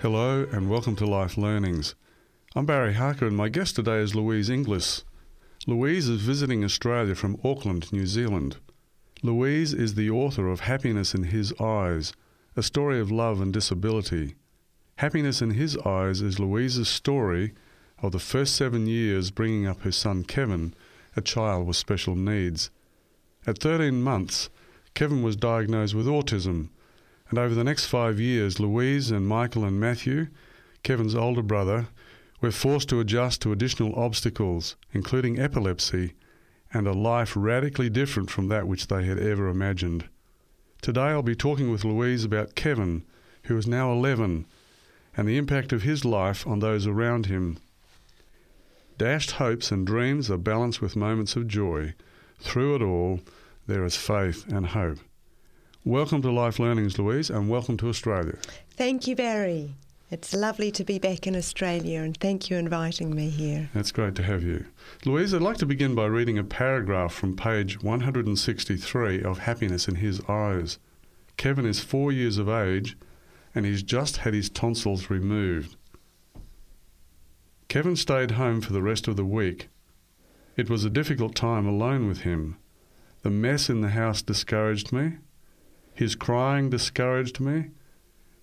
Hello and welcome to Life Learnings. I'm Barry Harker and my guest today is Louise Inglis. Louise is visiting Australia from Auckland, New Zealand. Louise is the author of Happiness in His Eyes, a story of love and disability. Happiness in His Eyes is Louise's story of the first seven years bringing up her son Kevin, a child with special needs. At 13 months, Kevin was diagnosed with autism and over the next five years, Louise and Michael and Matthew, Kevin's older brother, were forced to adjust to additional obstacles, including epilepsy and a life radically different from that which they had ever imagined. Today I'll be talking with Louise about Kevin, who is now 11, and the impact of his life on those around him. Dashed hopes and dreams are balanced with moments of joy. Through it all, there is faith and hope. Welcome to Life Learnings, Louise, and welcome to Australia. Thank you, Barry. It's lovely to be back in Australia, and thank you for inviting me here. It's great to have you. Louise, I'd like to begin by reading a paragraph from page 163 of Happiness in His Eyes. Kevin is four years of age, and he's just had his tonsils removed. Kevin stayed home for the rest of the week. It was a difficult time alone with him. The mess in the house discouraged me. His crying discouraged me.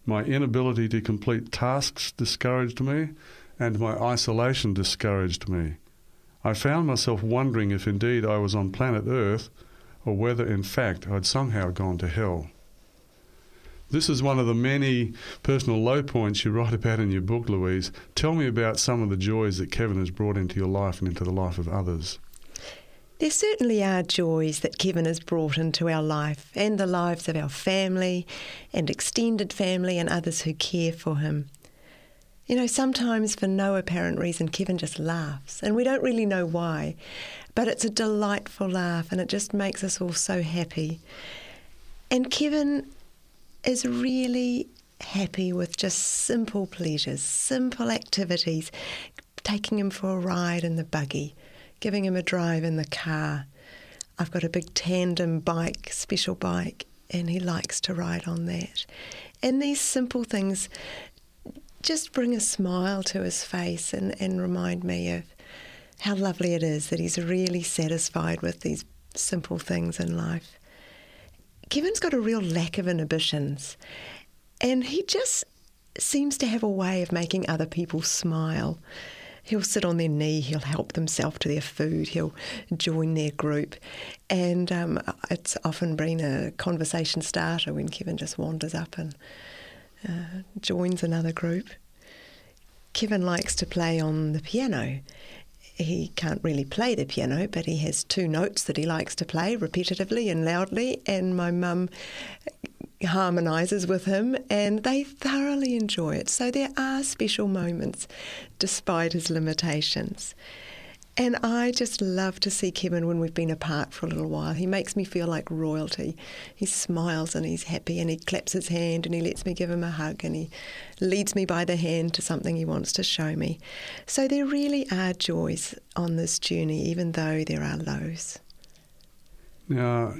My inability to complete tasks discouraged me. And my isolation discouraged me. I found myself wondering if indeed I was on planet Earth or whether in fact I'd somehow gone to hell. This is one of the many personal low points you write about in your book, Louise. Tell me about some of the joys that Kevin has brought into your life and into the life of others. There certainly are joys that Kevin has brought into our life and the lives of our family and extended family and others who care for him. You know, sometimes for no apparent reason, Kevin just laughs, and we don't really know why, but it's a delightful laugh and it just makes us all so happy. And Kevin is really happy with just simple pleasures, simple activities, taking him for a ride in the buggy giving him a drive in the car. I've got a big tandem bike, special bike, and he likes to ride on that. And these simple things just bring a smile to his face and, and remind me of how lovely it is that he's really satisfied with these simple things in life. Kevin's got a real lack of inhibitions, and he just seems to have a way of making other people smile he'll sit on their knee, he'll help themselves to their food, he'll join their group. And um, it's often been a conversation starter when Kevin just wanders up and uh, joins another group. Kevin likes to play on the piano. He can't really play the piano, but he has two notes that he likes to play repetitively and loudly. And my mum harmonises with him and they thoroughly enjoy it. So there are special moments despite his limitations. And I just love to see Kevin when we've been apart for a little while. He makes me feel like royalty. He smiles and he's happy and he claps his hand and he lets me give him a hug and he leads me by the hand to something he wants to show me. So there really are joys on this journey, even though there are lows. Now,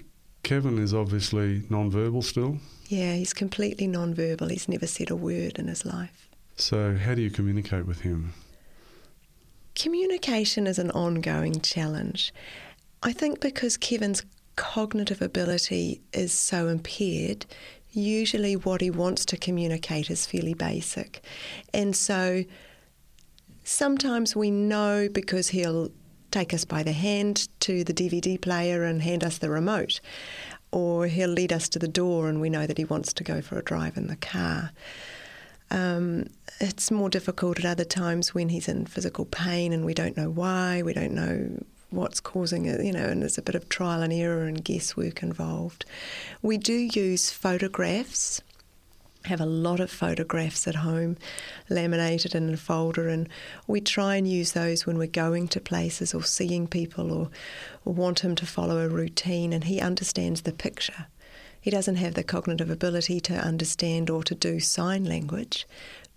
Kevin is obviously non-verbal still. Yeah, he's completely non-verbal. He's never said a word in his life. So, how do you communicate with him? Communication is an ongoing challenge. I think because Kevin's cognitive ability is so impaired, usually what he wants to communicate is fairly basic. And so sometimes we know because he'll take us by the hand to the DVD player and hand us the remote or he'll lead us to the door and we know that he wants to go for a drive in the car. Um, it's more difficult at other times when he's in physical pain and we don't know why, we don't know what's causing it, you know, and there's a bit of trial and error and guesswork involved. We do use photographs have a lot of photographs at home laminated in a folder and we try and use those when we're going to places or seeing people or, or want him to follow a routine and he understands the picture. He doesn't have the cognitive ability to understand or to do sign language,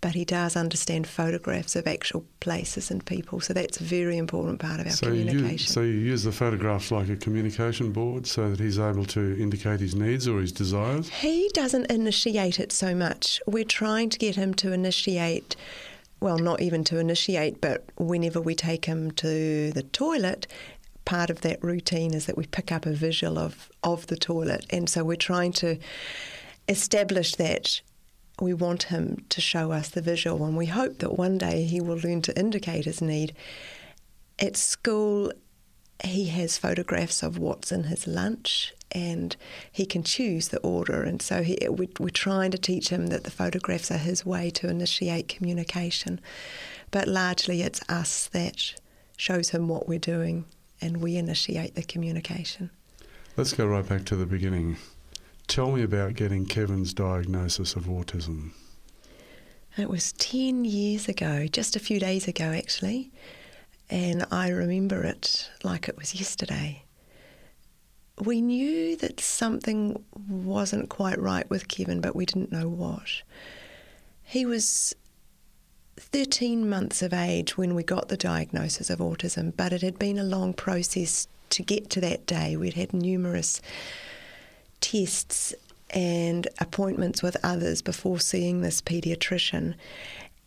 but he does understand photographs of actual places and people. So that's a very important part of our so communication. You, so you use the photographs like a communication board so that he's able to indicate his needs or his desires? He doesn't initiate it so much. We're trying to get him to initiate well, not even to initiate, but whenever we take him to the toilet, part of that routine is that we pick up a visual of, of the toilet. And so we're trying to establish that we want him to show us the visual, and we hope that one day he will learn to indicate his need. At school, he has photographs of what's in his lunch and he can choose the order. And so he, we, we're trying to teach him that the photographs are his way to initiate communication. But largely it's us that shows him what we're doing and we initiate the communication. Let's go right back to the beginning. Tell me about getting Kevin's diagnosis of autism. It was 10 years ago, just a few days ago actually, and I remember it like it was yesterday we knew that something wasn't quite right with Kevin, but we didn't know what. He was 13 months of age when we got the diagnosis of autism, but it had been a long process to get to that day. We'd had numerous tests and appointments with others before seeing this paediatrician.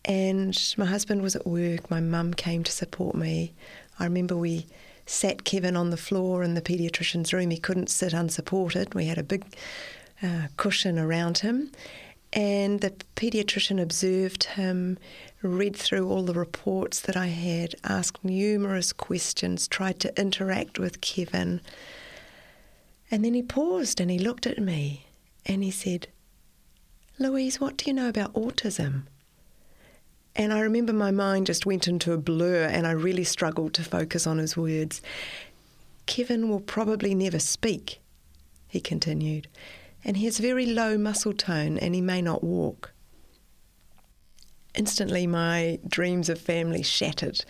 And my husband was at work, my mum came to support me. I remember we sat Kevin on the floor in the paediatrician's room. He couldn't sit unsupported. We had a big uh, cushion around him. And the paediatrician observed him, read through all the reports that I had, asked numerous questions, tried to interact with Kevin. And then he paused and he looked at me and he said, Louise, what do you know about autism? And I remember my mind just went into a blur and I really struggled to focus on his words. Kevin will probably never speak, he continued, and he has very low muscle tone and he may not walk. Instantly, my dreams of family shattered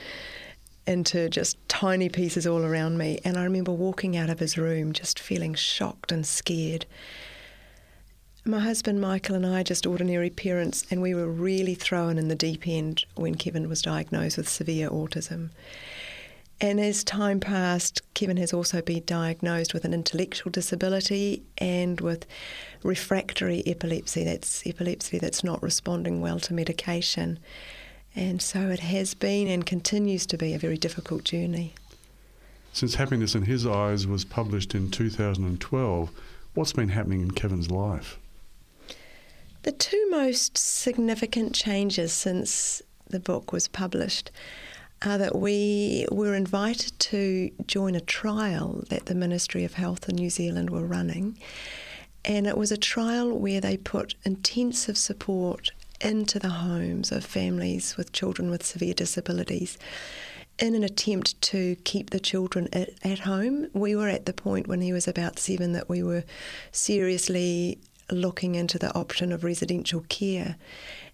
into just tiny pieces all around me, and I remember walking out of his room just feeling shocked and scared. My husband Michael and I just ordinary parents, and we were really thrown in the deep end when Kevin was diagnosed with severe autism. And as time passed, Kevin has also been diagnosed with an intellectual disability and with refractory epilepsy. That's epilepsy that's not responding well to medication. And so it has been and continues to be a very difficult journey. Since Happiness in His Eyes was published in 2012, what's been happening in Kevin's life? The two most significant changes since the book was published are that we were invited to join a trial that the Ministry of Health in New Zealand were running. And it was a trial where they put intensive support into the homes of families with children with severe disabilities in an attempt to keep the children at, at home. We were at the point when he was about seven that we were seriously looking into the option of residential care.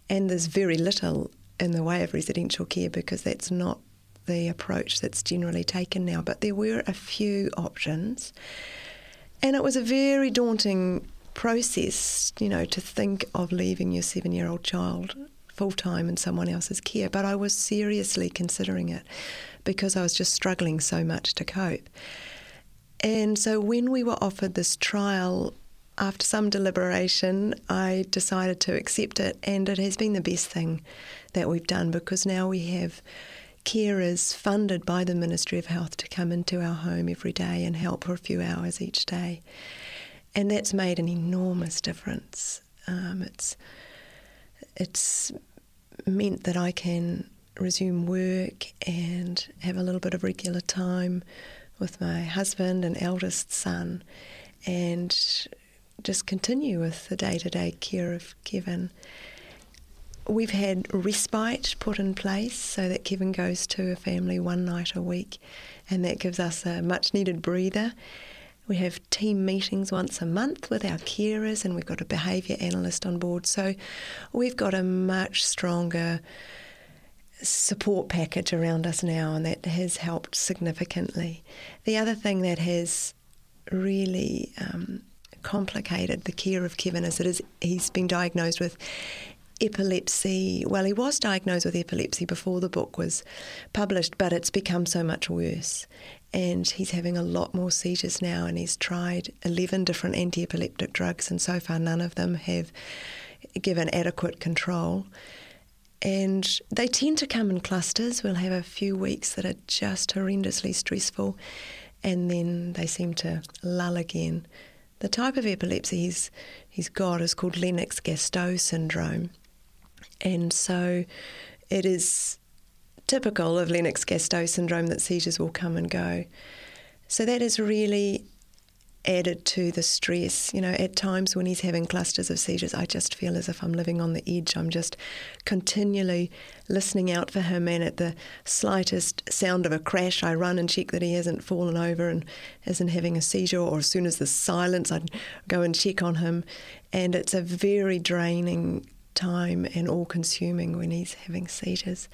And there's very little in the way of residential care because that's not the approach that's generally taken now. But there were a few options. And it was a very daunting process, you know, to think of leaving your seven year old child full time in someone else's care. But I was seriously considering it because I was just struggling so much to cope. And so when we were offered this trial, after some deliberation, I decided to accept it, and it has been the best thing that we've done because now we have carers funded by the Ministry of Health to come into our home every day and help for a few hours each day. And that's made an enormous difference. Um, it's it's meant that I can resume work and have a little bit of regular time with my husband and eldest son and just continue with the day to day care of Kevin. We've had respite put in place so that Kevin goes to a family one night a week, and that gives us a much needed breather. We have team meetings once a month with our carers, and we've got a behaviour analyst on board. So we've got a much stronger support package around us now, and that has helped significantly. The other thing that has really um, complicated the care of Kevin is is he's been diagnosed with epilepsy. Well, he was diagnosed with epilepsy before the book was published, but it's become so much worse. And he's having a lot more seizures now, and he's tried 11 different anti epileptic drugs, and so far none of them have given adequate control. And they tend to come in clusters. We'll have a few weeks that are just horrendously stressful, and then they seem to lull again. The type of epilepsy he's, he's got is called Lennox Gastaut syndrome. And so it is typical of Lennox Gastaut syndrome that seizures will come and go. So that is really added to the stress. You know, at times when he's having clusters of seizures, I just feel as if I'm living on the edge. I'm just continually listening out for him, and at the slightest sound of a crash, I run and check that he hasn't fallen over and isn't having a seizure, or as soon as there's silence, I go and check on him. And it's a very draining time and all consuming when he's having seizures.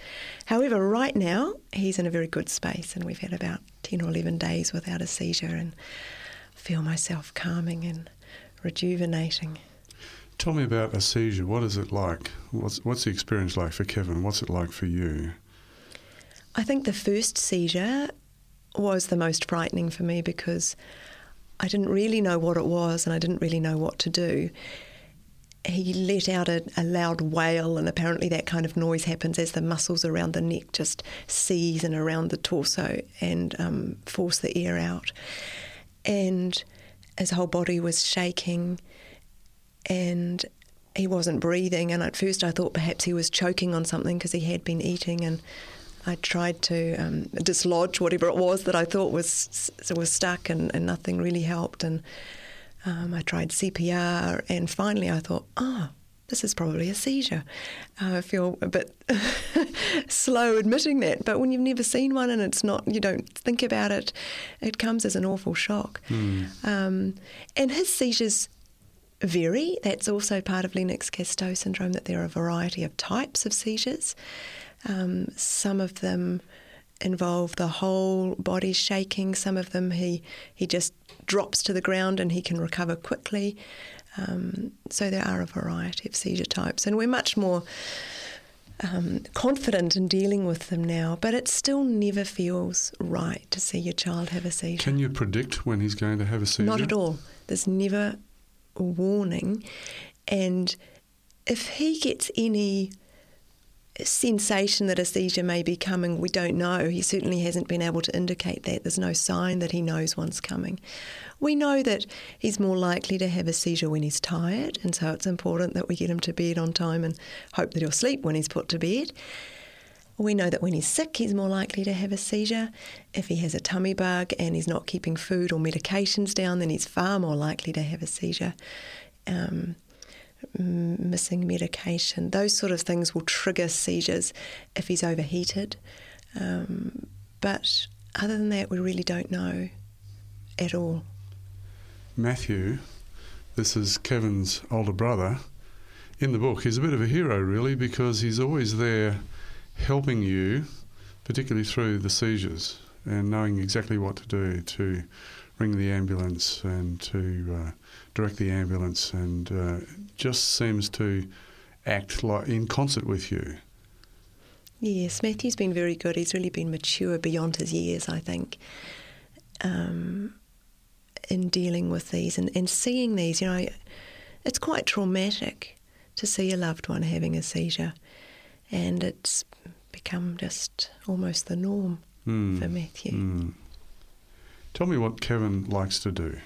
However, right now, he's in a very good space, and we've had about 10 or 11 days without a seizure. And feel myself calming and rejuvenating. Tell me about a seizure. What is it like? What's, what's the experience like for Kevin? What's it like for you? I think the first seizure was the most frightening for me because I didn't really know what it was and I didn't really know what to do. He let out a, a, loud wail, and apparently that kind of noise happens as the muscles around the neck just seize and around the torso and um, force the air out and his whole body was shaking and he wasn't breathing. And at first, I thought perhaps he was choking on something because he had been eating. And I tried to um, dislodge whatever it was that I thought was was stuck, and, and nothing really helped. And um, I tried CPR, and finally, I thought, oh, this is probably a seizure. Uh, I feel a bit slow admitting that, but when you've never seen one and it's not, you don't think about it, it comes as an awful shock. Mm. Um, and his seizures vary. That's also part of Lennox Gastaut syndrome, that there are a variety of types of seizures. Um, some of them involve the whole body shaking. Some of them he he just drops to the ground and he can recover quickly. Um, so there are a variety of seizure types, and we're much more um, confident in dealing with them now, but it still never feels right to see your child have a seizure. Can you predict when he's going to have a seizure? Not at all. There's never a warning. And if he gets any sensation that a seizure may be coming, we don't know. He certainly hasn't been able to indicate that. There's no sign that he knows one's coming. We know that he's more likely to have a seizure when he's tired, and so it's important that we get him to bed on time and hope that he'll sleep when he's put to bed. We know that when he's sick, he's more likely to have a seizure. If he has a tummy bug and he's not keeping food or medications down, then he's far more likely to have a seizure. Um, missing medication, those sort of things will trigger seizures if he's overheated. Um, but other than that, we really don't know at all. Matthew, this is Kevin's older brother, in the book, he's a bit of a hero, really, because he's always there helping you, particularly through the seizures, and knowing exactly what to do to ring the ambulance and to uh, direct the ambulance, and uh, just seems to act like in concert with you. Yes, Matthew's been very good. He's really been mature beyond his years, I think. Um, in dealing with these and, and seeing these. You know, it's quite traumatic to see a loved one having a seizure, and it's become just almost the norm mm. for Matthew. Mm. Tell me what Kevin likes to do.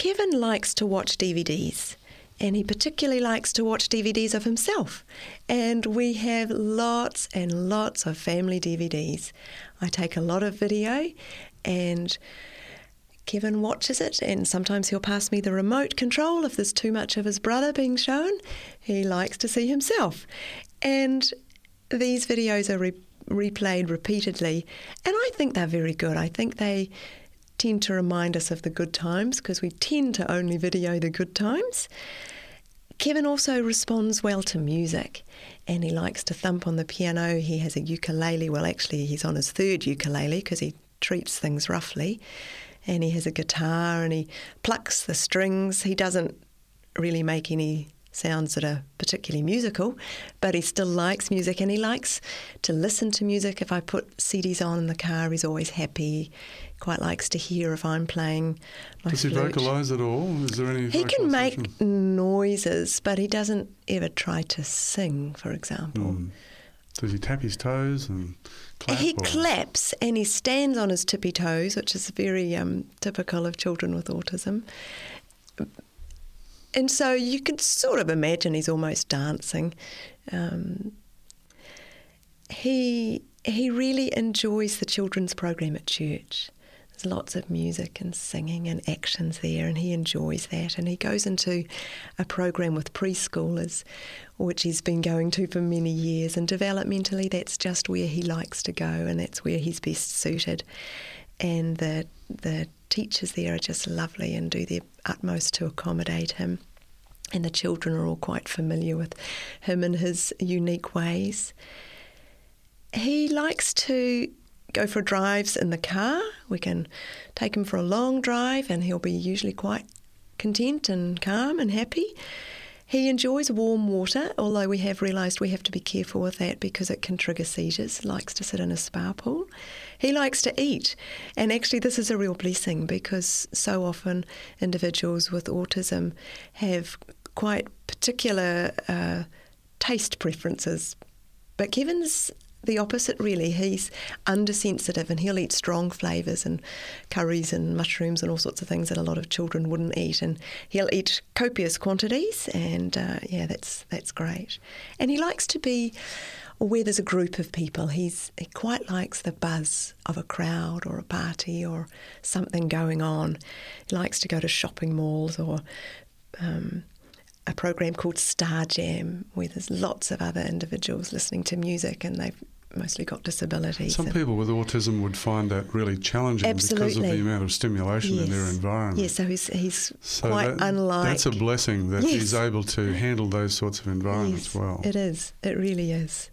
Kevin likes to watch DVDs and he particularly likes to watch DVDs of himself. And we have lots and lots of family DVDs. I take a lot of video and Kevin watches it, and sometimes he'll pass me the remote control if there's too much of his brother being shown. He likes to see himself. And these videos are re- replayed repeatedly, and I think they're very good. I think they tend to remind us of the good times because we tend to only video the good times. Kevin also responds well to music and he likes to thump on the piano. He has a ukulele. Well, actually, he's on his third ukulele because he treats things roughly and he has a guitar and he plucks the strings. He doesn't really make any sounds that are particularly musical, but he still likes music and he likes to listen to music. If I put CDs on in the car, he's always happy. Quite likes to hear if I'm playing my Does he vocalise at all? Is there any? He can make noises, but he doesn't ever try to sing, for example. Mm. Does he tap his toes and clap? He or- claps and he stands on his tippy toes, which is very um, typical of children with autism. And so you can sort of imagine he's almost dancing. Um, he he really enjoys the children's program at church. There's lots of music and singing and actions there, and he enjoys that. And he goes into a program with preschoolers, which he's been going to for many years. And developmentally, that's just where he likes to go, and that's where he's best suited. And the the teachers there are just lovely and do their utmost to accommodate him. And the children are all quite familiar with him and his unique ways. He likes to go for drives in the car. We can take him for a long drive, and he'll be usually quite content and calm and happy. He enjoys warm water, although we have realised we have to be careful with that because it can trigger seizures. Likes to sit in a spa pool. He likes to eat, and actually, this is a real blessing because so often individuals with autism have quite particular uh, taste preferences. But Kevin's the opposite, really. He's undersensitive and he'll eat strong flavours and curries and mushrooms and all sorts of things that a lot of children wouldn't eat. And he'll eat copious quantities, and uh, yeah, that's that's great. And he likes to be where there's a group of people. He's he quite likes the buzz of a crowd or a party or something going on. He likes to go to shopping malls or. Um, a program called Star Jam, where there's lots of other individuals listening to music, and they've mostly got disabilities. Some people with autism would find that really challenging because of the amount of stimulation in their environment. Yeah, so he's he's So quite that- unlike. That's a blessing that he's able to handle those sorts of environments Yes, well. It is. It really is.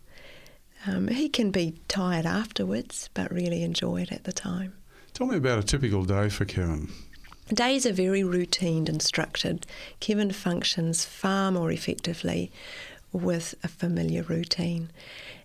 Um, he can be tired afterwards, but really enjoy it at the time. Tell me about a typical day for Kevin. Days are very routine and structured. Kevin functions far more effectively with a familiar routine.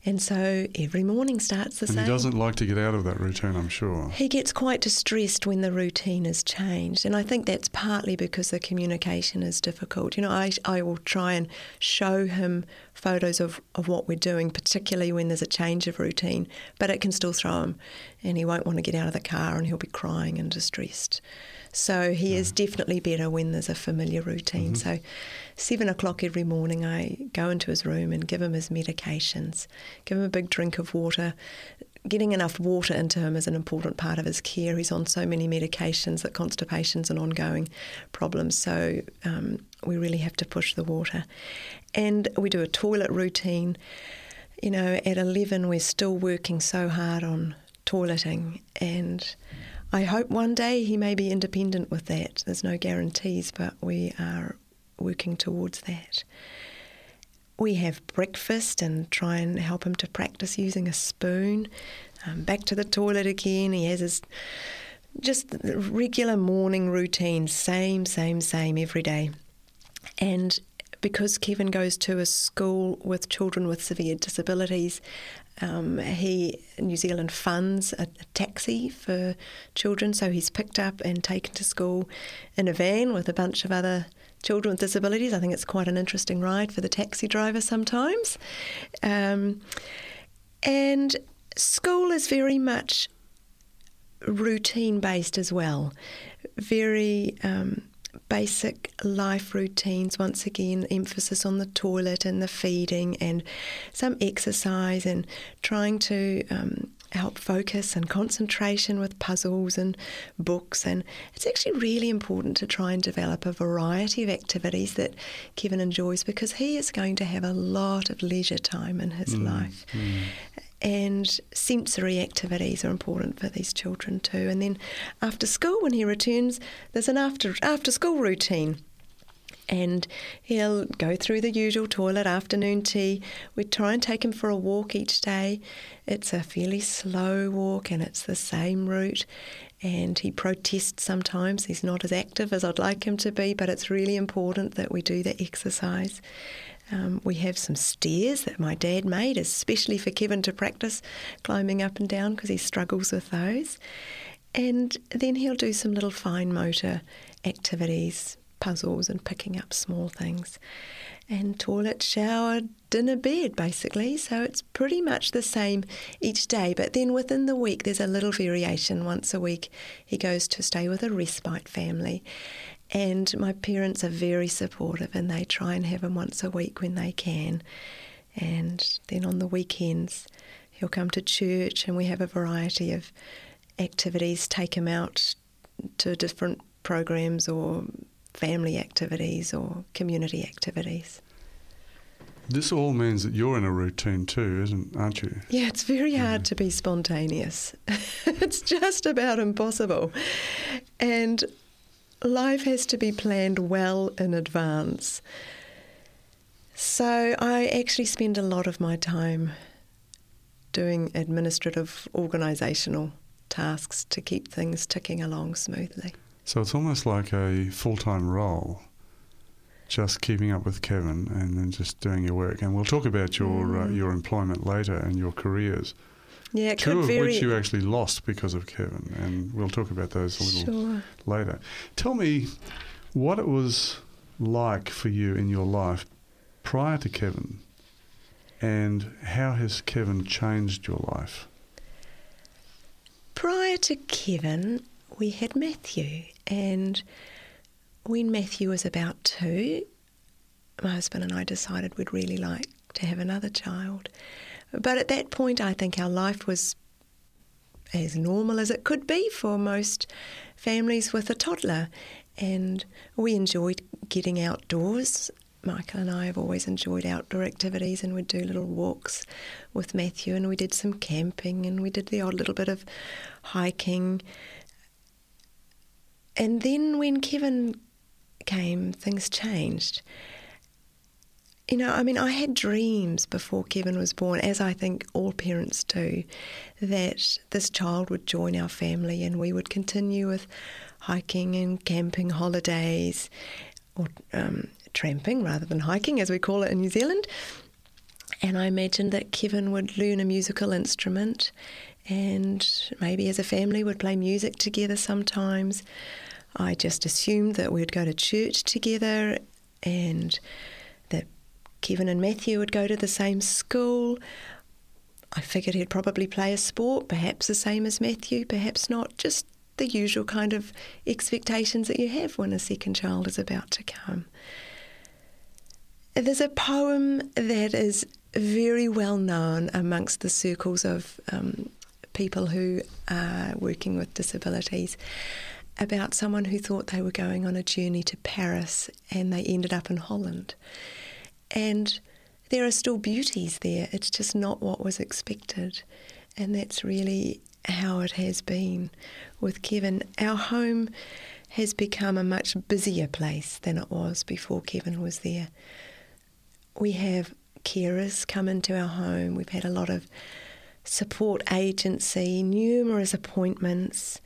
And so every morning starts the And same. he doesn't like to get out of that routine, I'm sure. He gets quite distressed when the routine is changed, and I think that's partly because the communication is difficult. You know, I, I will try and show him photos of, of what we're doing, particularly when there's a change of routine, but it can still throw him, and he won't want to get out of the car and he'll be crying and distressed. So he is definitely better when there's a familiar routine. So, seven o'clock every morning, I go into his room and give him his medications, give him a big drink of water. Getting enough water into him is an important part of his care. He's on so many medications that constipation's an ongoing problem, so um, we really have to push the water. And we do a toilet routine. You know, at 11, we're still working so hard on toileting, and I hope one day he may be independent with that. There's no guarantees, but we are working towards that. We have breakfast and try and help him to practice using a spoon. Um, back to the toilet again. He has his just regular morning routine, same, same, same every day. And because Kevin goes to a school with children with severe disabilities, um, he New Zealand funds a, a taxi for children, so he's picked up and taken to school in a van with a bunch of other children with disabilities. I think it's quite an interesting ride for the taxi driver sometimes. Um, and school is very much routine based as well. Very um, basic life routines, once again, emphasis on the toilet and the feeding and some exercise and trying to. Um, help focus and concentration with puzzles and books. And it's actually really important to try and develop a variety of activities that Kevin enjoys because he is going to have a lot of leisure time in his life and sensory activities are important for these children too. And then after school, when he returns, there's an after after school routine. and he'll go through the usual toilet, afternoon tea. We try and take him for a walk each day. It's a fairly slow walk and it's the same route. And he protests sometimes. He's not as active as I'd like him to be, but it's really important that we do the exercise. Um, we have some stairs that my dad made, especially for Kevin to practice climbing up and down because he struggles with those. And then he'll do some little fine motor activities, puzzles and picking up small things. And toilet, shower, dinner, bed, basically. So it's pretty much the same each day. But then within the week, there's a little variation. Once a week, he goes to stay with a respite family. And my parents are very supportive and they try and have him once a week when they can. And then on the weekends, he'll come to church and we have a variety of activities, take him out to different programs or family activities or community activities. This all means that you're in a routine too, isn't aren't you? Yeah, it's very hard yeah. to be spontaneous. it's just about impossible. And life has to be planned well in advance. So I actually spend a lot of my time doing administrative organisational tasks to keep things ticking along smoothly. So it's almost like a full time role, just keeping up with Kevin and then just doing your work. And we'll talk about your uh, mm. uh, your employment later and your careers. Yeah, two of vary. which you actually lost because of Kevin, and we'll talk about those a little sure. later. Tell me what it was like for you in your life prior to Kevin, and how has Kevin changed your life? Prior to Kevin, we had Matthew, and when Matthew was about two, my husband and I decided we'd really like to have another child. But at that point, I think our life was as normal as it could be for most families with a toddler. And we enjoyed getting outdoors. Michael and I have always enjoyed outdoor activities, and we'd do little walks with Matthew, and we did some camping, and we did the odd little bit of hiking. And then when Kevin came, things changed. You know, I mean, I had dreams before Kevin was born, as I think all parents do, that this child would join our family and we would continue with hiking and camping holidays or um, tramping rather than hiking, as we call it in New Zealand. And I imagined that Kevin would learn a musical instrument and maybe as a family would play music together sometimes. I just assumed that we'd go to church together and Kevin and Matthew would go to the same school. I figured he'd probably play a sport, perhaps the same as Matthew, perhaps not, just the usual kind of expectations that you have when a second child is about to come. There's a poem that is very well known amongst the circles of um, people who are working with disabilities about someone who thought they were going on a journey to Paris and they ended up in Holland. And there are still beauties there, it's just not what was expected. And that's really how it has been with Kevin. Our home has become a much busier place than it was before Kevin was there. We have carers come into our home, we've had a lot of support agency, numerous appointments.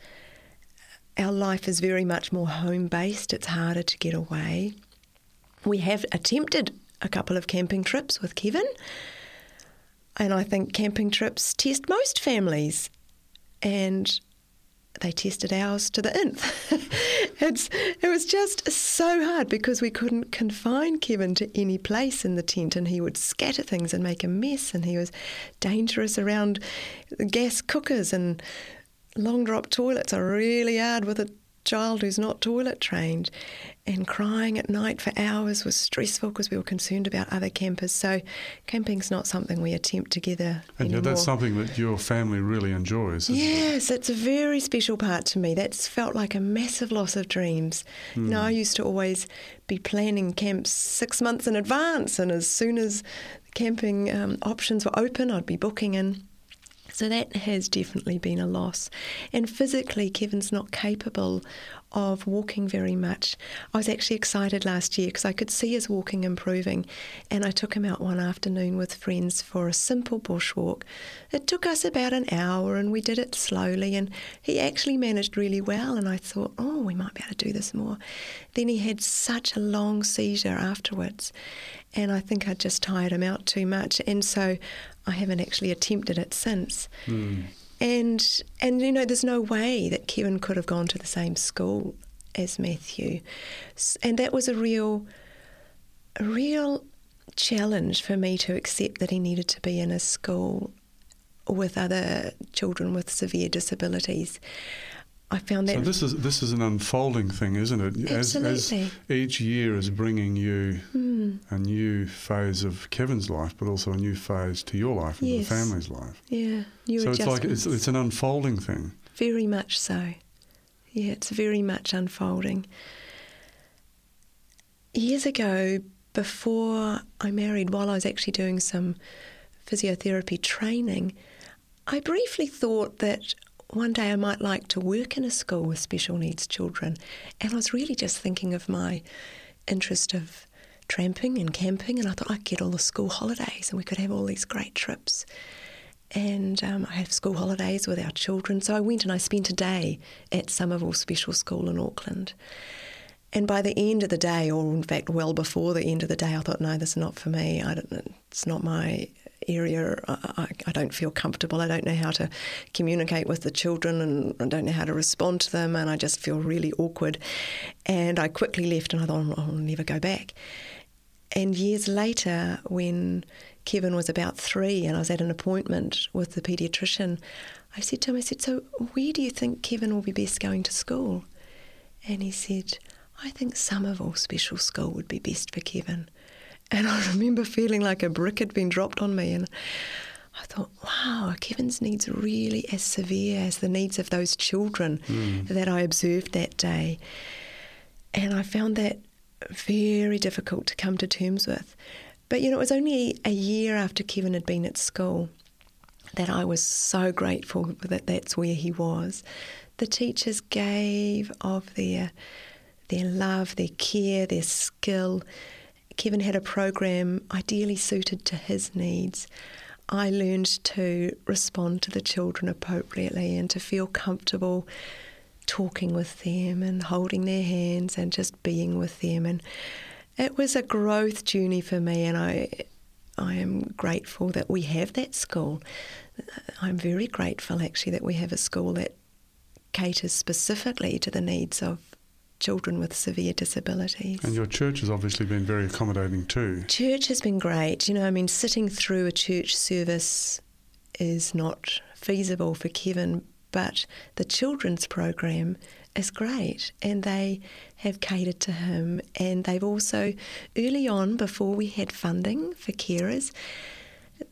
Our life is very much more home based, it's harder to get away. We have attempted a couple of camping trips with Kevin, and I think camping trips test most families. And they tested ours to the nth. it's, it was just so hard because we couldn't confine Kevin to any place in the tent and he would scatter things and make a mess and he was dangerous around gas cookers and long drop toilets are really hard with a child who's not toilet trained and crying at night for hours was stressful because we were concerned about other campers. So camping's not something we attempt together. And anymore. that's something that your family really enjoys. yes, it? it's a very special part to me. That's felt like a massive loss of dreams. Mm. You know, I used to always be planning camps six months in advance, and as soon as camping um, options were open, I'd be booking in. So that has definitely been a loss. And physically, Kevin's not capable of walking very much. I was actually excited last year because I could see his walking improving. And I took him out one afternoon with friends for a simple bushwalk. It took us about an hour and we did it slowly. And he actually managed really well. And I thought, oh, we might be able to do this more. Then he had such a long seizure afterwards. And I think I just tired him out too much. And so I haven't actually attempted it since. Mm. And and you know, there's no way that Kevin could have gone to the same school as Matthew, and that was a real, a real challenge for me to accept that he needed to be in a school with other children with severe disabilities. I found that. So this is this is an unfolding thing, isn't it? As, Absolutely. As each year is bringing you mm. a new phase of Kevin's life, but also a new phase to your life and yes. the family's life. Yeah, new So it's like it's, it's an unfolding thing. Very much so. Yeah, it's very much unfolding. Years ago, before I married, while I was actually doing some physiotherapy training, I briefly thought that one day I might like to work in a school with special needs children. And I was really just thinking of my interest of tramping and camping, and I thought I'd get all the school holidays and we could have all these great trips. And um, I have school holidays with our children. So I went and I spent a day at Somerville Special School in Auckland. And by the end of the day, or in fact, well before the end of the day, I thought, no, this is not for me. It's not my area. I, I, don't feel comfortable. I don't know how to communicate with the children and I don't know how to respond to them. And I just feel really awkward. And I quickly left and I thought, I'll never go back. And years later, when Kevin was about three and I was at an appointment with the paediatrician, I said to him, I said, So where do you think Kevin will be best going to school? And he said, I think Somerville Special School would be best for Kevin. And I remember feeling like a brick had been dropped on me. And I thought, wow, Kevin's needs are really as severe as the needs of those children mm. that I observed that day. And I found that very difficult to come to terms with. But you know, it was only a year after Kevin had been at school that I was so grateful that that's where he was. The teachers gave of their their love, their care, their skill Kevin had a program ideally suited to his needs. I learned to respond to the children appropriately and to feel comfortable talking with them and holding their hands and just being with them. And it was a growth journey for me, and I, I am grateful that we have that school. I'm very grateful actually that we have a school that caters specifically to the needs of children with severe disabilities. And your church has obviously been very accommodating too. Church has been great. You know, I mean, sitting through a church service is not feasible for Kevin, but the children's program is great and they have catered to him. And they've also, early on, before we had funding for carers,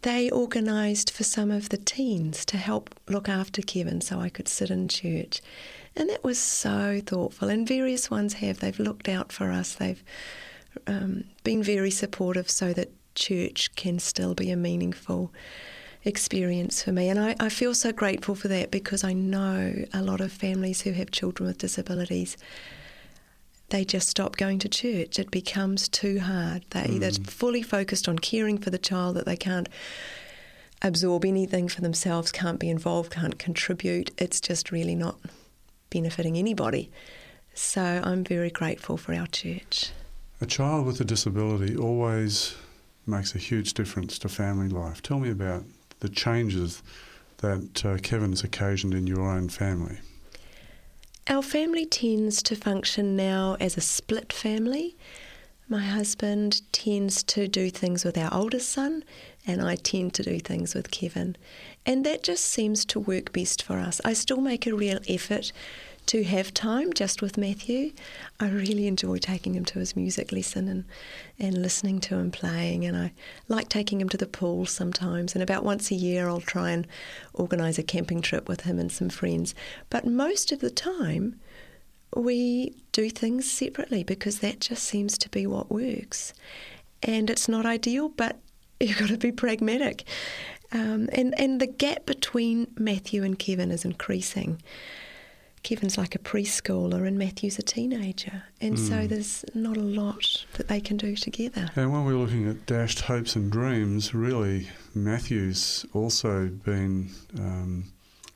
they organised for some of the teens to help look after Kevin so I could sit in church. And that was so thoughtful. And various ones have. They've looked out for us. They've um, been very supportive so that church can still be a meaningful experience for me. And I, I feel so grateful for that because I know a lot of families who have children with disabilities they just stop going to church. It becomes too hard. They, mm. They're fully focused on caring for the child that they can't absorb anything for themselves, can't be involved, can't contribute. It's just really not benefiting anybody. So I'm very grateful for our church. A child with a disability always makes a huge difference to family life. Tell me about the changes that uh, Kevin has occasioned in your own family. Our family tends to function now as a split family. My husband tends to do things with our oldest son, and I tend to do things with Kevin. And that just seems to work best for us. I still make a real effort to have time just with Matthew. I really enjoy taking him to his music lesson and, and listening to him playing. And I like taking him to the pool sometimes. And about once a year, I'll try and organise a camping trip with him and some friends. But most of the time, we do things separately because that just seems to be what works. And it's not ideal, but you've got to be pragmatic. Um, and, and the gap between Matthew and Kevin is increasing. Kevin's like a preschooler and Matthew's a teenager. And mm. so hmm. there's not a lot that they can do together. And when we're looking at dashed hopes and dreams, really, Matthew's also been um,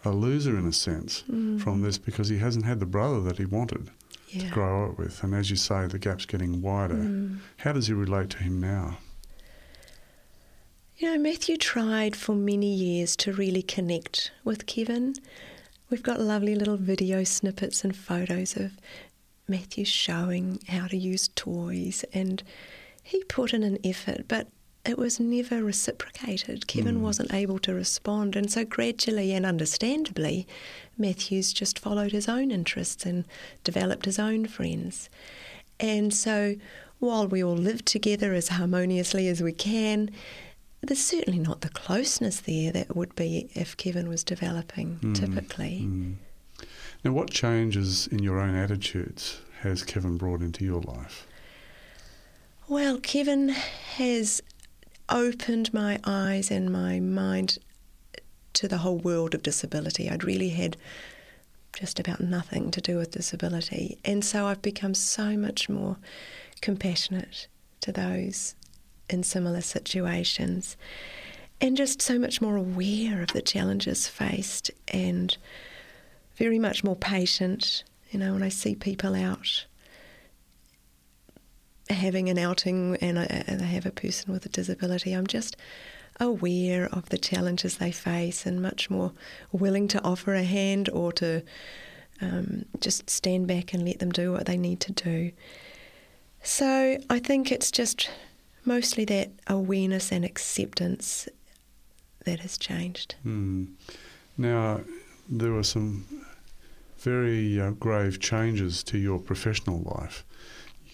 a loser in a sense mm. from this because he hasn't had the brother that he wanted yeah. to grow up with. And as you say, the gap's getting wider. Mm. How does he relate to him now? You know, Matthew tried for many years to really connect with Kevin. We've got lovely little video snippets and photos of Matthew showing how to use toys, and he put in an effort, but it was never reciprocated. Kevin mm. wasn't able to respond, and so gradually and understandably, Matthew's just followed his own interests and developed his own friends. And so, while we all live together as harmoniously as we can, there's certainly not the closeness there that would be if Kevin was developing mm, typically. Mm. Now, what changes in your own attitudes has Kevin brought into your life? Well, Kevin has opened my eyes and my mind to the whole world of disability. I'd really had just about nothing to do with disability. And so I've become so much more compassionate to those in similar situations and just so much more aware of the challenges faced and very much more patient. You know, when I see people out having an outing and, I, have a person with a disability, I'm just aware of the challenges they face and much more willing to offer a hand or to um, just stand back and let them do what they need to do. So I think it's just mostly that awareness and acceptance that has changed. Mm. Now, there were some very uh, grave changes to your professional life.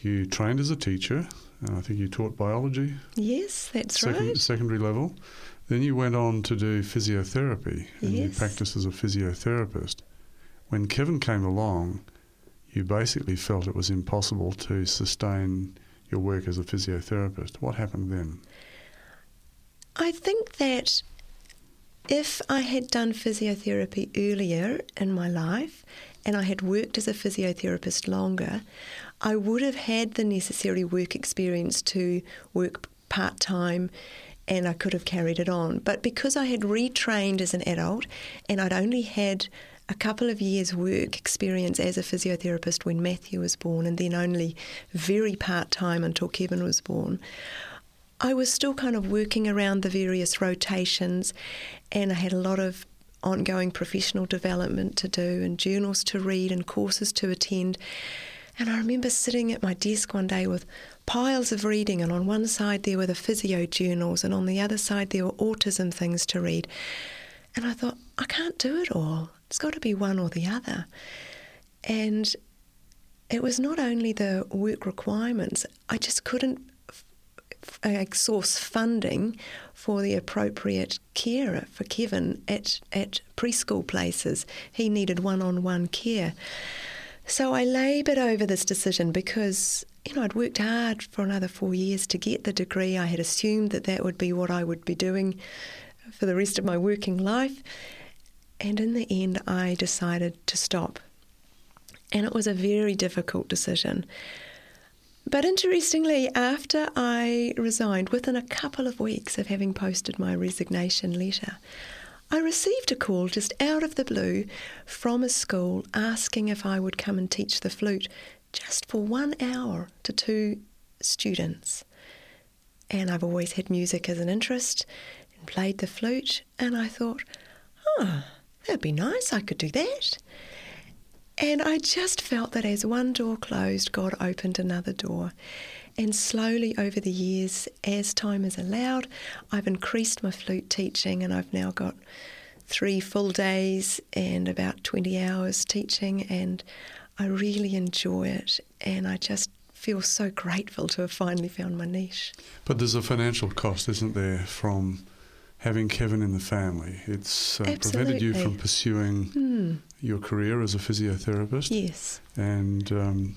You trained as a teacher, and I think you taught biology. Yes, that's second, right. Secondary level. Then you went on to do physiotherapy, and yes. you practiced as a physiotherapist. When Kevin came along, you basically felt it was impossible to sustain your work as a physiotherapist. What happened then? I think that if I had done physiotherapy earlier in my life and I had worked as a physiotherapist longer, I would have had the necessary work experience to work part time and I could have carried it on. But because I had retrained as an adult and I'd only had a couple of years' work experience as a physiotherapist when Matthew was born, and then only very part time until Kevin was born. I was still kind of working around the various rotations, and I had a lot of ongoing professional development to do, and journals to read, and courses to attend. And I remember sitting at my desk one day with piles of reading, and on one side there were the physio journals, and on the other side there were autism things to read. And I thought, I can't do it all. It's got to be one or the other. And it was not only the work requirements, I just couldn't uh, source funding for the appropriate carer for Kevin at, at preschool places. He needed one on one care. So I laboured over this decision because, you know, I'd worked hard for another four years to get the degree. I had assumed that that would be what I would be doing for the rest of my working life. And in the end, I decided to stop. And it was a very difficult decision. But interestingly, after I resigned, within a couple of weeks of having posted my resignation letter, I received a call just out of the blue from a school asking if I would come and teach the flute just for one hour to two students. And I've always had music as an interest and played the flute, and I thought, oh, that'd be nice, I could do that. And I just felt that as one door closed, God opened another door. And slowly over the years, as time has allowed, I've increased my flute teaching and I've now got three full days and about 20 hours teaching. And I really enjoy it. And I just feel so grateful to have finally found my niche. But there's a financial cost, isn't there, from having Kevin in the family. It's uh, prevented you from pursuing mm. your career as a physiotherapist. Yes. And um,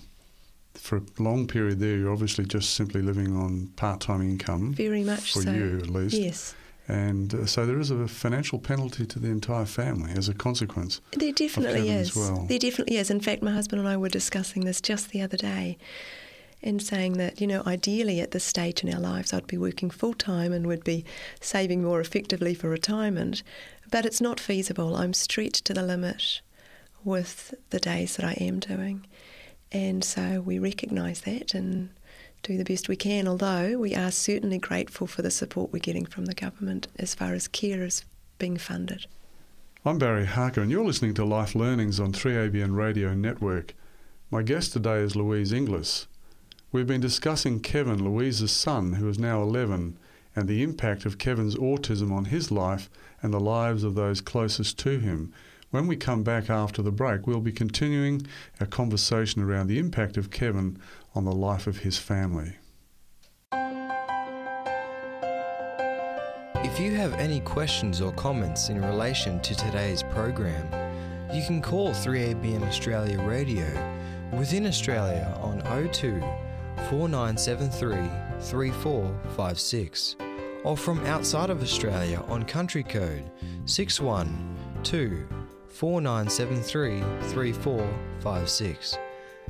for a long period there, you're obviously just simply living on part time income. Very much for so. you, at least. Yes. And uh, so there is a financial penalty to the entire family as a consequence. There definitely is. as well. There definitely is. In fact, my husband and I were discussing this just the other day and saying that, you know, ideally at this stage in our lives, I'd be working full time and would be saving more effectively for retirement. But it's not feasible. I'm stretched to the limit with the days that I am doing. And so we recognise that and do the best we can, although we are certainly grateful for the support we're getting from the government as far as care is being funded. I'm Barry Harker, and you're listening to Life Learnings on 3ABN Radio Network. My guest today is Louise Inglis. We've been discussing Kevin, Louise's son, who is now 11, and the impact of Kevin's autism on his life and the lives of those closest to him. When we come back after the break, we'll be continuing our conversation around the impact of Kevin on the life of his family. If you have any questions or comments in relation to today's program, you can call 3ABN Australia Radio within Australia on 02 4973 3456 or from outside of Australia on country code 612 4973 3456.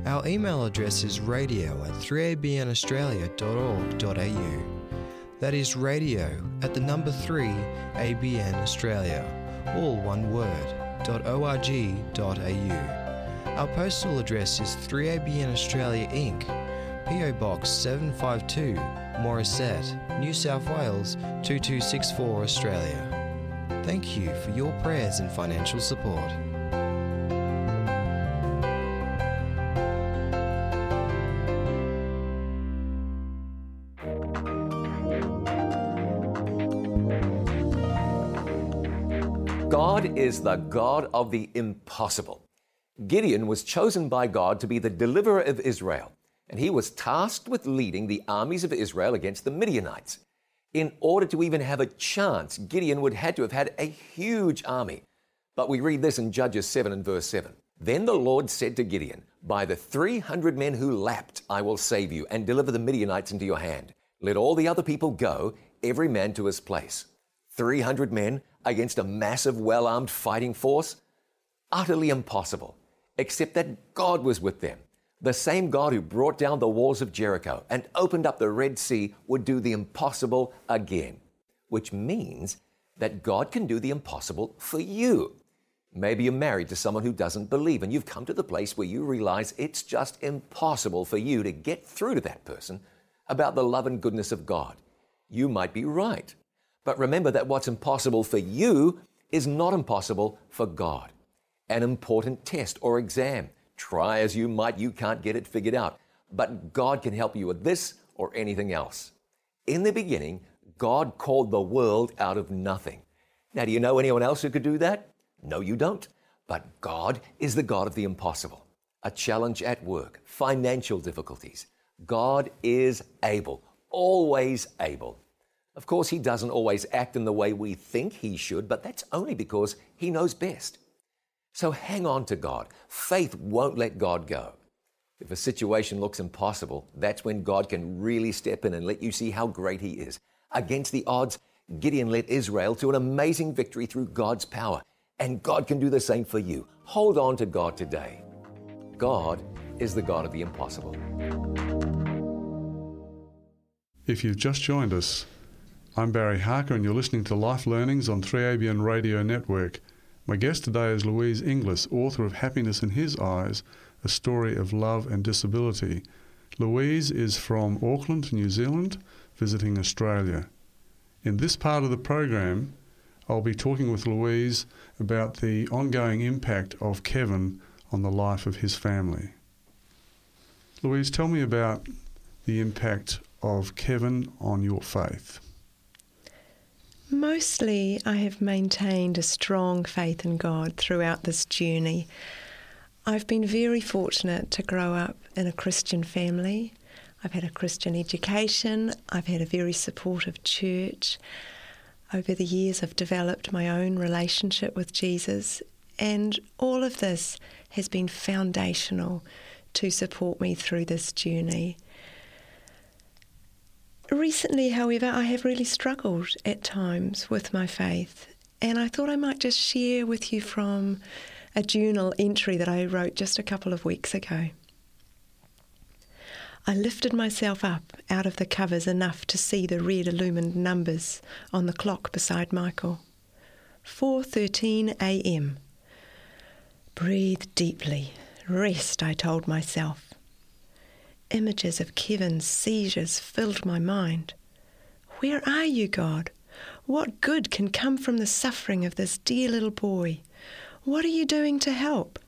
Our email address is radio at 3abnaustralia.org.au. That is radio at the number 3 ABN Australia, all one word, .org.au. Our postal address is 3ABN Australia Inc., PO Box 752, Morisset, New South Wales 2264 Australia. Thank you for your prayers and financial support. God is the God of the impossible. Gideon was chosen by God to be the deliverer of Israel, and he was tasked with leading the armies of Israel against the Midianites. In order to even have a chance, Gideon would had to have had a huge army. But we read this in Judges 7 and verse 7. Then the Lord said to Gideon, By the 300 men who lapped, I will save you and deliver the Midianites into your hand. Let all the other people go, every man to his place. 300 men against a massive, well armed fighting force? Utterly impossible, except that God was with them. The same God who brought down the walls of Jericho and opened up the Red Sea would do the impossible again, which means that God can do the impossible for you. Maybe you're married to someone who doesn't believe, and you've come to the place where you realize it's just impossible for you to get through to that person about the love and goodness of God. You might be right. But remember that what's impossible for you is not impossible for God. An important test or exam. Try as you might, you can't get it figured out. But God can help you with this or anything else. In the beginning, God called the world out of nothing. Now, do you know anyone else who could do that? No, you don't. But God is the God of the impossible. A challenge at work, financial difficulties. God is able, always able. Of course, He doesn't always act in the way we think He should, but that's only because He knows best. So hang on to God. Faith won't let God go. If a situation looks impossible, that's when God can really step in and let you see how great He is. Against the odds, Gideon led Israel to an amazing victory through God's power. And God can do the same for you. Hold on to God today. God is the God of the impossible. If you've just joined us, I'm Barry Harker, and you're listening to Life Learnings on 3ABN Radio Network. My guest today is Louise Inglis, author of Happiness in His Eyes A Story of Love and Disability. Louise is from Auckland, New Zealand, visiting Australia. In this part of the program, I'll be talking with Louise about the ongoing impact of Kevin on the life of his family. Louise, tell me about the impact of Kevin on your faith. Mostly, I have maintained a strong faith in God throughout this journey. I've been very fortunate to grow up in a Christian family. I've had a Christian education, I've had a very supportive church. Over the years, I've developed my own relationship with Jesus, and all of this has been foundational to support me through this journey. Recently, however, I have really struggled at times with my faith, and I thought I might just share with you from a journal entry that I wrote just a couple of weeks ago. I lifted myself up out of the covers enough to see the red illumined numbers on the clock beside Michael. 4:13 a.m. Breathe deeply. Rest, I told myself. Images of Kevin's seizures filled my mind. Where are you, God? What good can come from the suffering of this dear little boy? What are you doing to help?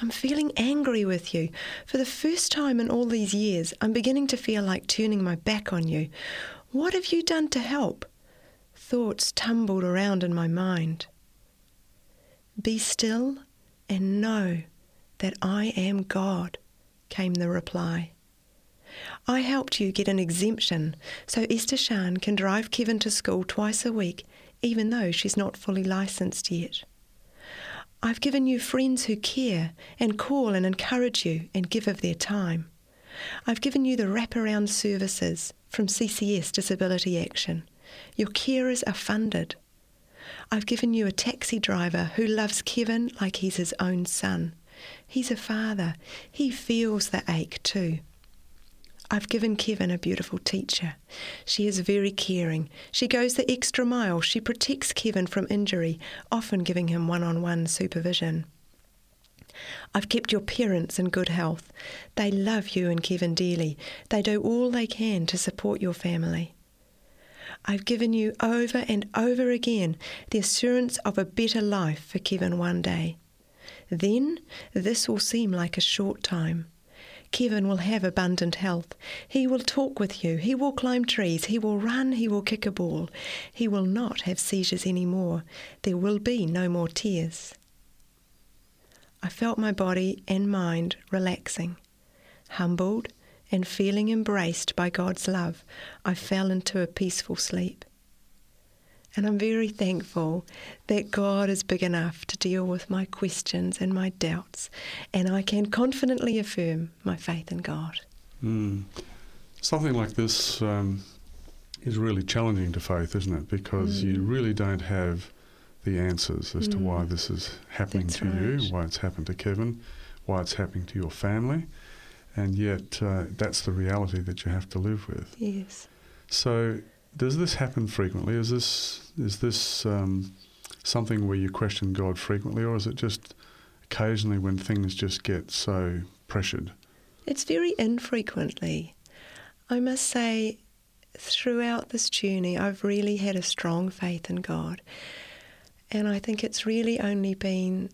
I'm feeling angry with you. For the first time in all these years, I'm beginning to feel like turning my back on you. What have you done to help? Thoughts tumbled around in my mind. Be still and know that I am God, came the reply. I helped you get an exemption so Esther Shan can drive Kevin to school twice a week, even though she's not fully licensed yet. I've given you friends who care and call and encourage you and give of their time. I've given you the wraparound services from CCS Disability Action. Your carers are funded. I've given you a taxi driver who loves Kevin like he's his own son. He's a father. He feels the ache too. I've given Kevin a beautiful teacher. She is very caring. She goes the extra mile. She protects Kevin from injury, often giving him one on one supervision. I've kept your parents in good health. They love you and Kevin dearly. They do all they can to support your family. I've given you over and over again the assurance of a better life for Kevin one day. Then this will seem like a short time. Kevin will have abundant health. He will talk with you. He will climb trees. He will run. He will kick a ball. He will not have seizures any more. There will be no more tears. I felt my body and mind relaxing. Humbled and feeling embraced by God's love, I fell into a peaceful sleep. And I'm very thankful that God is big enough to deal with my questions and my doubts, and I can confidently affirm my faith in God. Mm. Something like this um, is really challenging to faith, isn't it? Because mm. you really don't have the answers as mm. to why mm. this is happening That's to right. you, why it's happened to Kevin, why it's happening to your family, and yet uh, that's the reality that you have to live with. Yes. So does this happen frequently? Is this is this um, something where you question God frequently, or is it just occasionally when things just get so pressured? It's very infrequently. I must say, throughout this journey, I've really had a strong faith in God. And I think it's really only been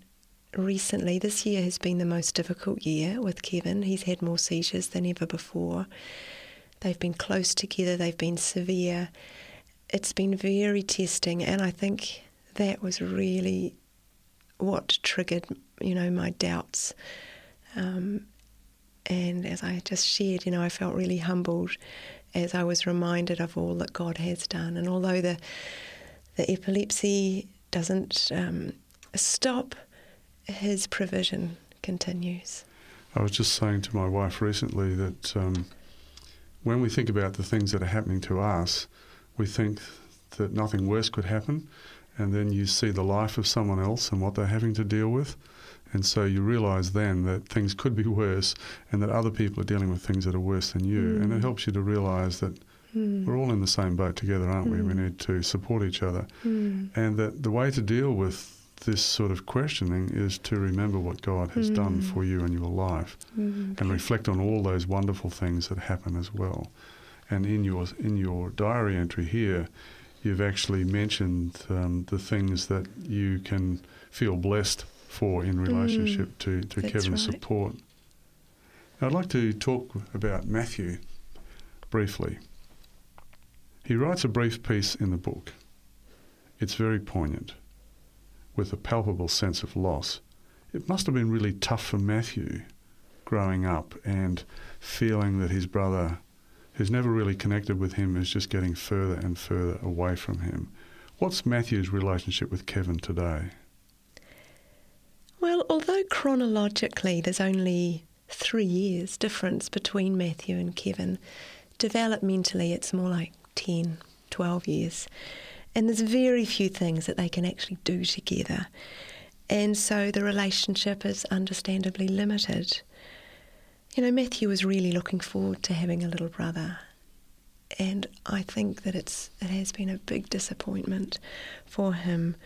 recently, this year has been the most difficult year with Kevin. He's had more seizures than ever before. They've been close together, they've been severe. It's been very testing, and I think that was really what triggered, you know, my doubts. Um, and as I just shared, you know, I felt really humbled as I was reminded of all that God has done. And although the the epilepsy doesn't um, stop, His provision continues. I was just saying to my wife recently that um, when we think about the things that are happening to us, we think that nothing worse could happen, and then you see the life of someone else and what they're having to deal with. And so you realise then that things could be worse and that other people are dealing with things that are worse than you. Mm. And it mm. helps you to realise that mm. we're all in the same boat together, aren't mm. we? We mm. need to support each other. Mm. And that the way to deal with this sort of questioning is to remember what God has done for you in your life and reflect on all those wonderful things that happen as well. And in your in your diary entry here, you've actually mentioned um, the things that you can feel blessed for in relationship mm. to, to Kevin's right. support. Now, I'd like to talk about Matthew briefly. He writes a brief piece in the book. It's very poignant with a palpable sense of loss. It must have been really tough for Matthew growing up and feeling that his brother, who's never really connected with him, is just getting further and further away from him. What's Matthew's relationship with Kevin today? Well, although chronologically there's only three years difference between Matthew and Kevin, developmentally, it's more like 10, 12 years. And there's very few things that they can actually do together. And so the relationship is understandably limited. You know, Matthew was really looking forward to having a little brother. And I think that it's it has been a big disappointment for him.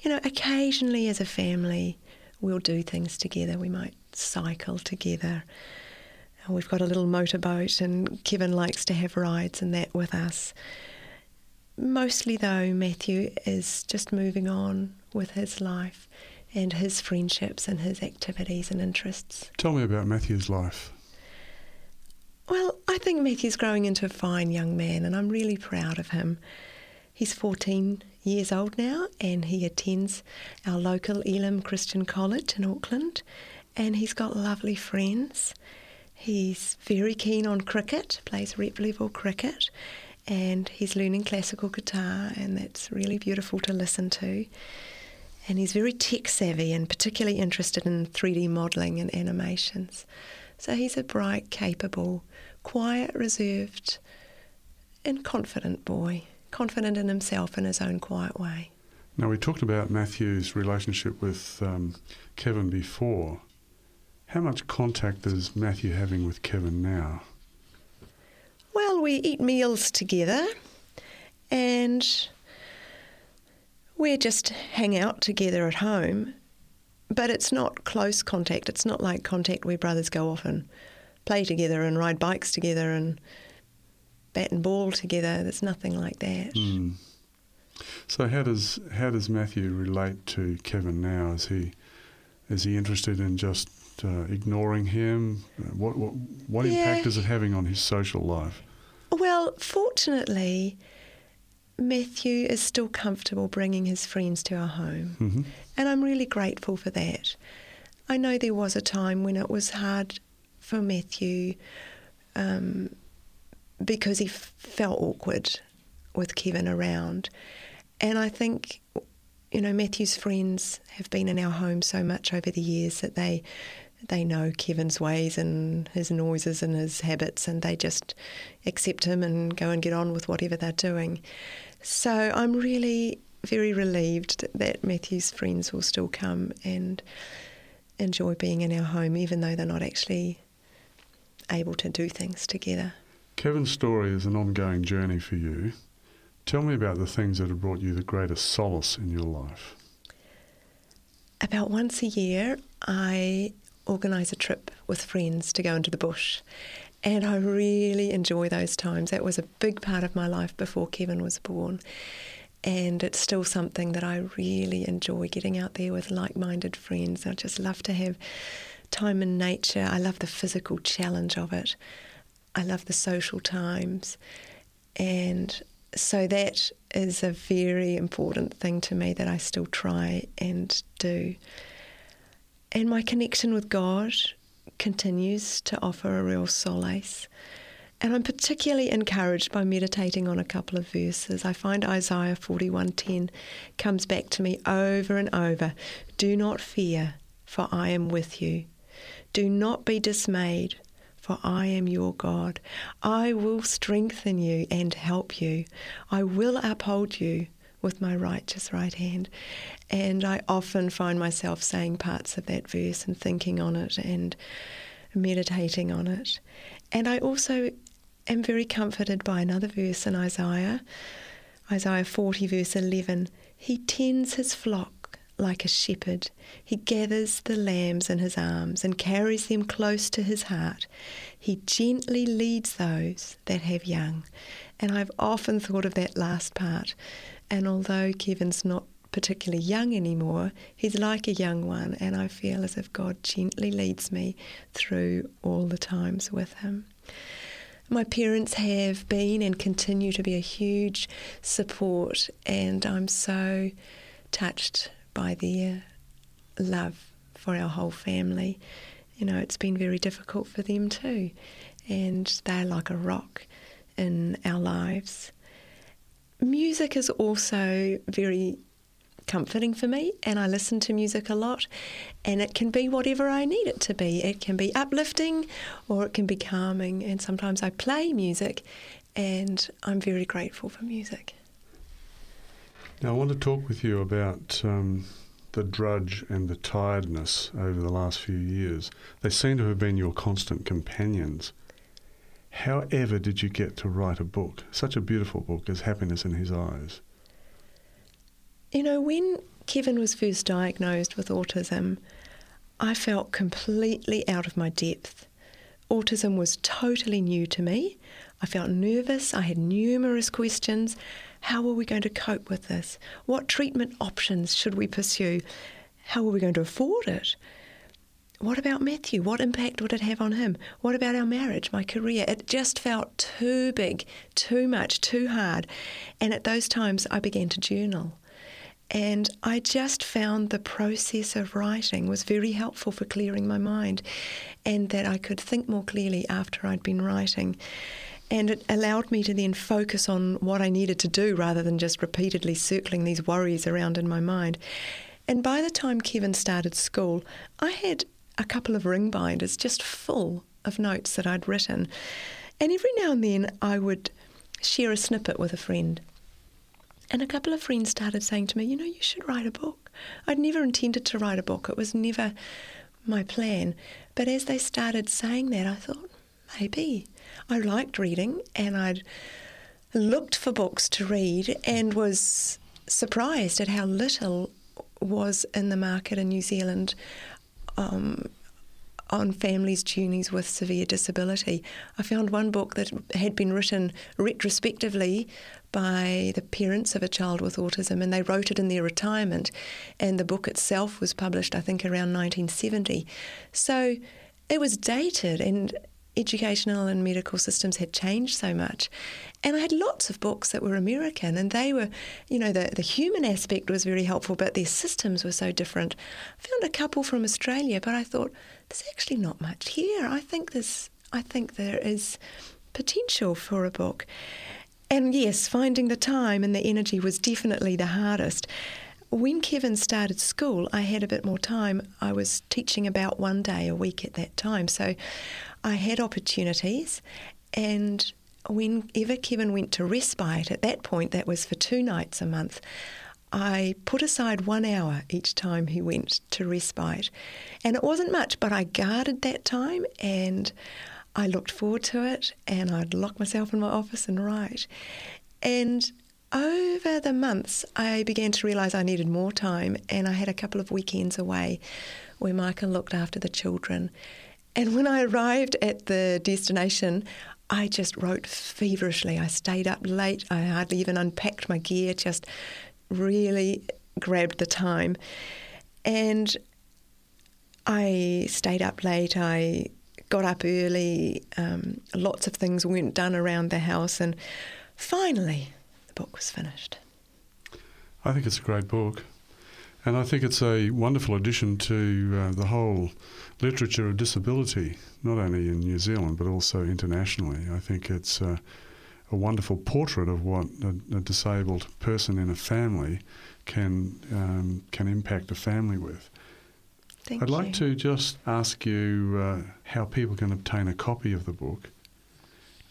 You know, occasionally as a family, we'll do things together. We might cycle together. Uh, we've got a little motorboat, and Kevin likes to have rides and that with us. Mostly, though, Matthew is just moving on with his life and his friendships and his activities and interests. Tell me about Matthew's life. Well, I think Matthew's growing into a fine young man, and I'm really proud of him. He's 14 years old now, and he attends our local Elim Christian College in Auckland, and he's got lovely friends. He's very keen on cricket, plays rep level cricket, and he's learning classical guitar, and that's really beautiful to listen to. And he's very tech savvy and particularly interested in 3D modelling and animations. So he's a bright, capable, quiet, reserved, and confident boy, confident in himself in his own quiet way. Now, we talked about Matthew's relationship with um, Kevin before. How much contact is Matthew having with Kevin now? Well, we eat meals together and we just hang out together at home. But it's not close contact. It's not like contact where brothers go off and play together and ride bikes together and bat and ball together. There's nothing like that. Mm. So how does how does Matthew relate to Kevin now? Is he is he interested in just uh, ignoring him? What what, what Yeah. impact is it having on his social life? Well, fortunately, Matthew is still comfortable bringing his friends to our home, hmm and I'm really grateful for that. I know there was a time when it was hard for Matthew um, because he f- felt awkward with Kevin around, and I think you know Matthew's friends have been in our home so much over the years that they they know Kevin's ways and his noises and his habits, and they just accept him and go and get on with whatever they're doing. So I'm really very relieved that Matthew's friends will still come and enjoy being in our home, even though they're not actually able to do things together. Kevin's story is an ongoing journey for you. Tell me about the things that have brought you the greatest solace in your life. About once a year, I organise a trip with friends to go into the bush. And I really enjoy those times. That was a big part of my life before Kevin was born. And it's still something that I really enjoy getting out there with like minded friends. I just love to have time in nature. I love the physical challenge of it. I love the social times. And so that is a very important thing to me that I still try and do. And my connection with God continues to offer a real solace. And I'm particularly encouraged by meditating on a couple of verses. I find Isaiah 41:10 comes back to me over and over. Do not fear, for I am with you. Do not be dismayed, for I am your God. I will strengthen you and help you. I will uphold you with my righteous right hand. And I often find myself saying parts of that verse and thinking on it and meditating on it. And I also am very comforted by another verse in Isaiah, Isaiah 40, verse 11. He tends his flock like a shepherd. He gathers the lambs in his arms and carries them close to his heart. He gently leads those that have young. And I've often thought of that last part. And although Kevin's not particularly young anymore, he's like a young one. And I feel as if God gently leads me through all the times with him. My parents have been and continue to be a huge support, and I'm so touched by their love for our whole family. You know, it's been very difficult for them too, and they're like a rock in our lives. Music is also very comforting for me, and I listen to music a lot, and it can be whatever I need it to be. It can be uplifting or it can be calming, and sometimes I play music, and I'm very grateful for music. Now, I want to talk with you about um, the drudge and the tiredness over the last few years. They seem to have been your constant companions. However, did you get to write a book, such a beautiful book as Happiness in His Eyes? You know, when Kevin was first diagnosed with autism, I felt completely out of my depth. Autism was totally new to me. I felt nervous. I had numerous questions. How are we going to cope with this? What treatment options should we pursue? How are we going to afford it? What about Matthew? What impact would it have on him? What about our marriage, my career? It just felt too big, too much, too hard. And at those times, I began to journal. And I just found the process of writing was very helpful for clearing my mind and that I could think more clearly after I'd been writing. And it allowed me to then focus on what I needed to do rather than just repeatedly circling these worries around in my mind. And by the time Kevin started school, I had a couple of ring binders just full of notes that I'd written. And every now and then I would share a snippet with a friend. And a couple of friends started saying to me, You know, you should write a book. I'd never intended to write a book, it was never my plan. But as they started saying that, I thought, maybe. I liked reading and I'd looked for books to read and was surprised at how little was in the market in New Zealand um, on families' journeys with severe disability. I found one book that had been written retrospectively by the parents of a child with autism, and they wrote it in their retirement. And the book itself was published, I think, around 1970. So it was dated, and educational and medical systems had changed so much. And I had lots of books that were American, and they were, you know, the, the human aspect was very helpful, but their systems were so different. I found a couple from Australia, but I thought, there's actually not much here. I think there's, I think there is potential for a book. And yes, finding the time and the energy was definitely the hardest. When Kevin started school, I had a bit more time. I was teaching about one day a week at that time. So I had opportunities. And whenever Kevin went to respite, at that point, that was for two nights a month, I put aside one hour each time he went to respite. And it wasn't much, but I guarded that time and I looked forward to it and I'd lock myself in my office and write. And over the months, I began to realise I needed more time, and I had a couple of weekends away where Michael looked after the children. And when I arrived at the destination, I just wrote feverishly. I stayed up late. I hardly even unpacked my gear, just really grabbed the time. And I stayed up late. I got up early. Um, lots of things weren't done around the house. And finally, the book was finished. I think it's a great book. And I think it's a wonderful addition to uh, the whole literature of disability, not only in New Zealand but also internationally. I think it's uh, a wonderful portrait of what a, a, disabled person in a family can um, can impact a family with. Thank I'd you. like to just ask you uh, how people can obtain a copy of the book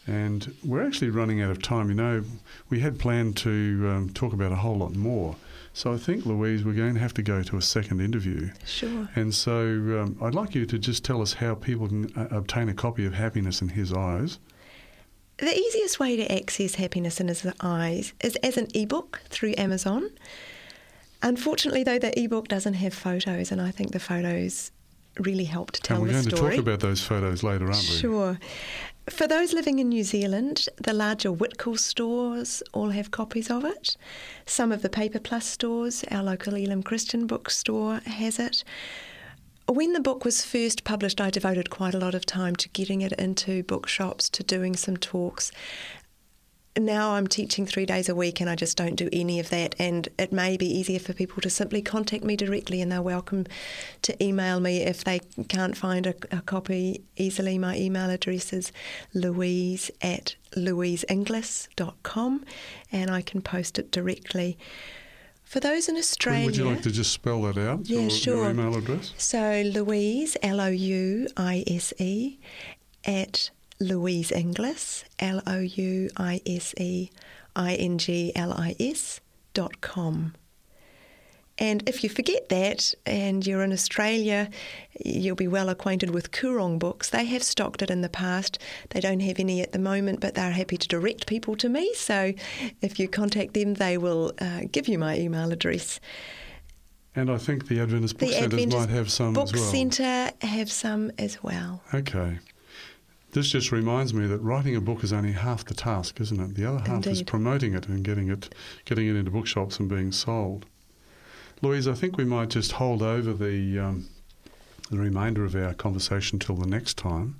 and we're actually running out of time. You know, we had planned to um, talk about a whole lot more. So I think, Louise, we're going to have to go to a second interview. Sure. And so um, I'd like you to just tell us how people can uh, obtain a copy of Happiness in His Eyes. The easiest way to access Happiness in His Eyes is as an ebook through Amazon. Unfortunately, though, the ebook doesn't have photos, and I think the photos really help to tell the story. and we're going to talk about those photos later, aren't we? Sure. For those living in New Zealand, the larger Whitcoulls stores all have copies of it. Some of the Paper Plus stores, our local Elim Christian bookstore has it. When the book was first published, I devoted quite a lot of time to getting it into bookshops, to doing some talks, now I'm teaching three days a week and I just don't do any of that. And it may be easier for people to simply contact me directly and they're welcome to email me if they can't find a, a copy easily. My email address is louise at louiseinglis.com and I can post it directly. For those in Australia. Would you like to just spell that out? Yeah, your, sure. Your email address? So Louise, L O U I S E, at Louise Inglis, L O U I S E I N G L I S dot com. And if you forget that and you're in Australia, you'll be well acquainted with Koorong books. They have stocked it in the past. They don't have any at the moment, but they're happy to direct people to me. So if you contact them, they will uh, give you my email address. And I think the Adventist Book the Centres might have some Book as well. Centre have some as well. Okay. This just reminds me that writing a book is only half the task, isn't it? The other half is promoting it and getting it, getting it into bookshops and being sold. Louise, I think we might just hold over the um, the remainder of our conversation till the next time.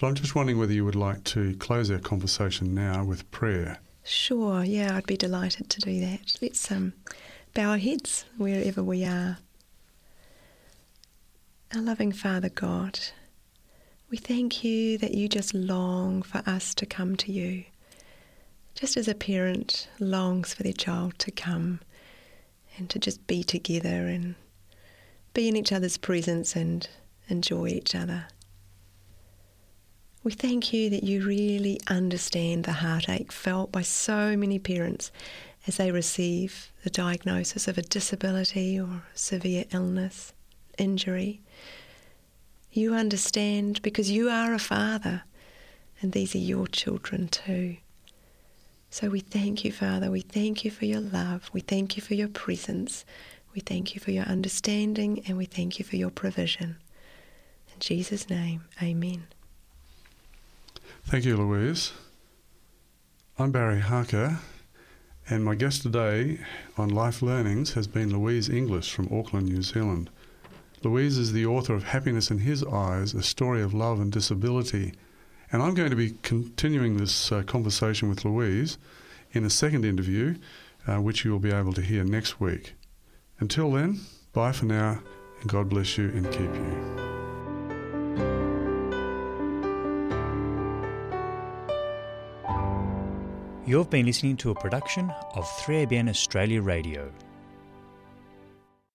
But I'm just wondering whether you would like to close our conversation now with prayer. Sure, yeah, I'd be delighted to do that. Let's um, bow our heads wherever we are. Our loving Father God, we thank you that you just long for us to come to you, just as a parent longs for their child to come and to just be together and be in each other's presence and enjoy each other. We thank you that you really understand the heartache felt by so many parents as they receive the diagnosis of a disability or severe illness, injury. You understand because you are a father and these are your children too. So we thank you, Father. We thank you for your love. We thank you for your presence. We thank you for your understanding and we thank you for your provision. In Jesus' name, amen. Thank you, Louise. I'm Barry Harker, and my guest today on Life Learnings has been Louise Inglis from Auckland, New Zealand. Louise is the author of Happiness in His Eyes, a story of love and disability. And I'm going to be continuing this uh, conversation with Louise in a second interview, uh, which you will be able to hear next week. Until then, bye for now, and God bless you and keep you. You've been listening to a production of 3ABN Australia Radio.